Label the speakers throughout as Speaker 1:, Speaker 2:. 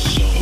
Speaker 1: zone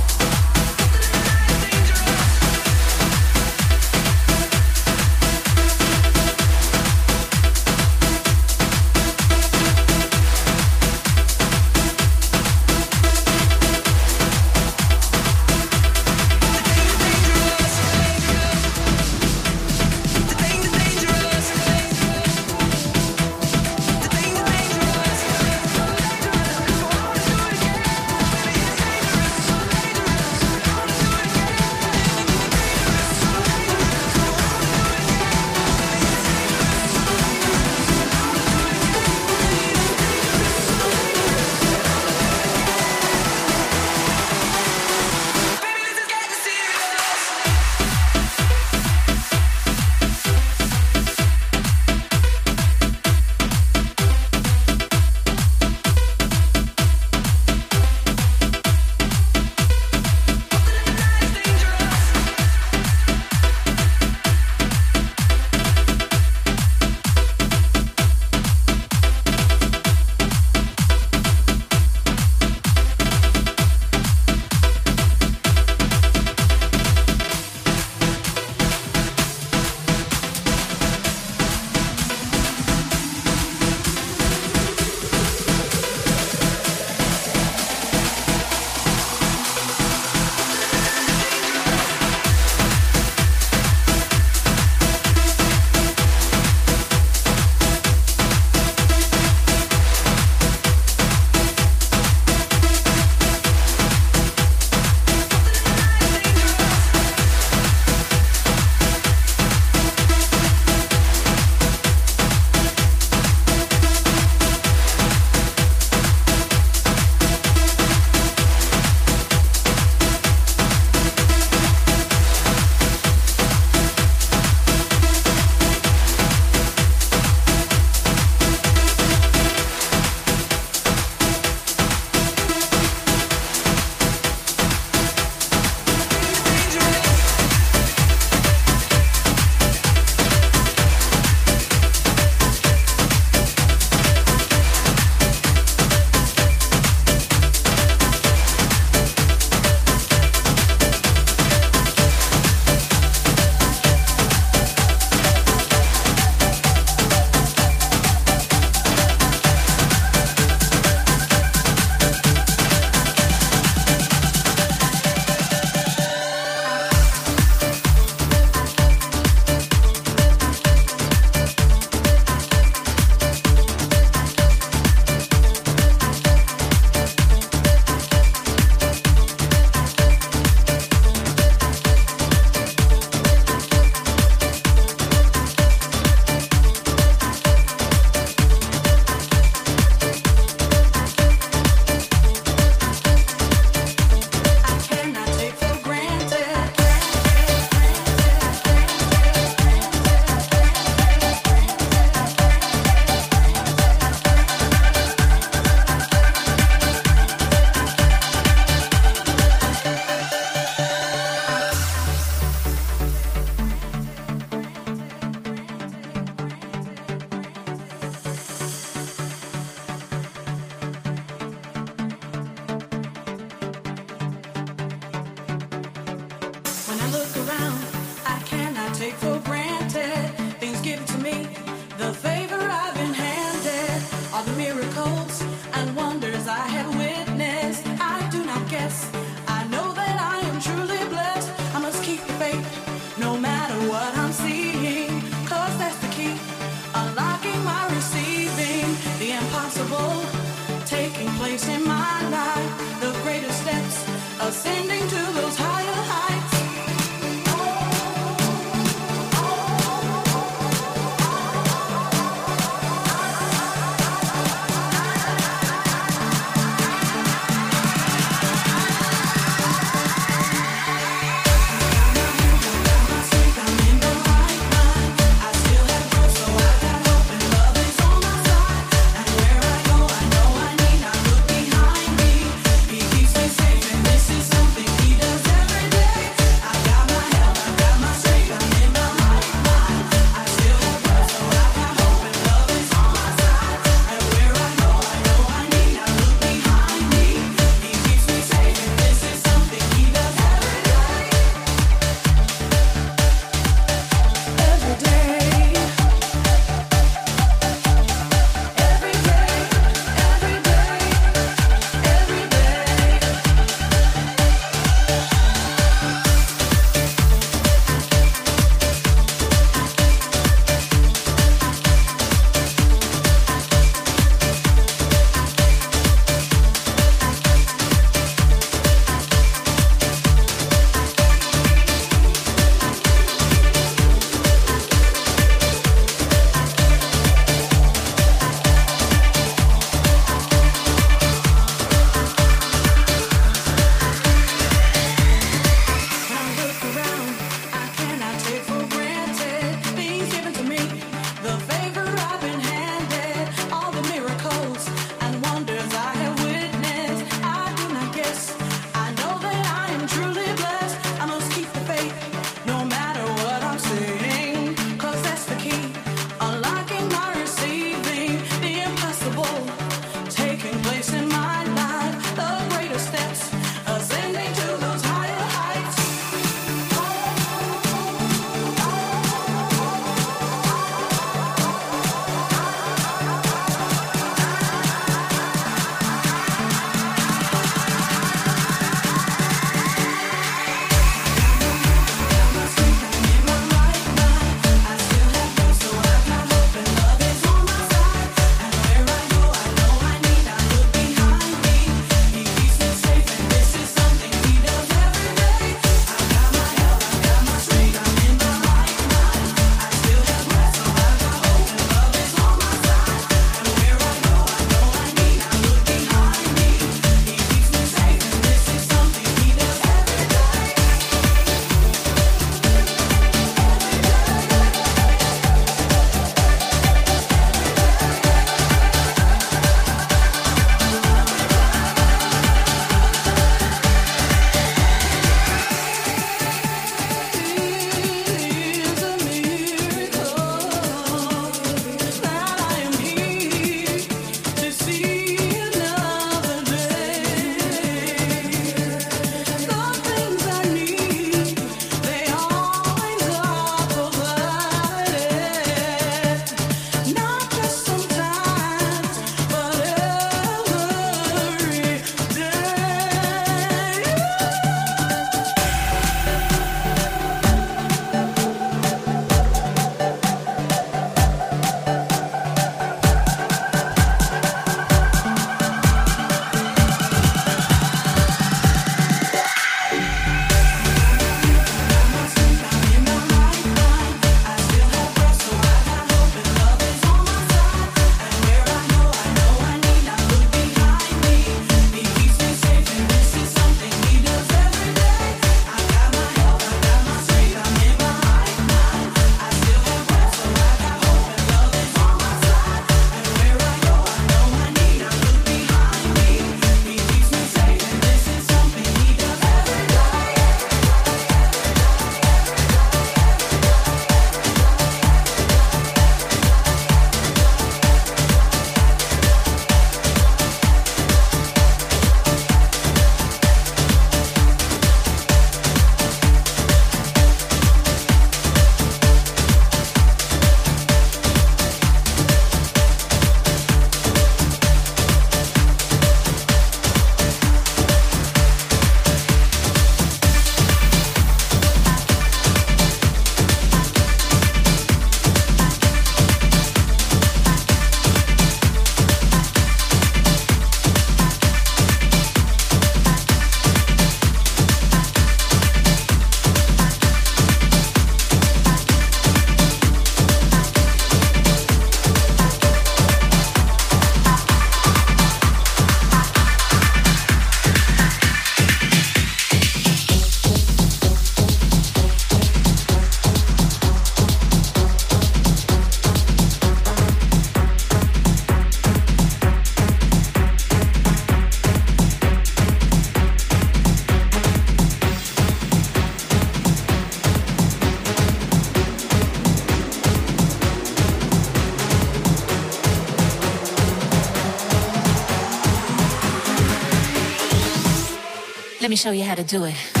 Speaker 2: show you how to do it.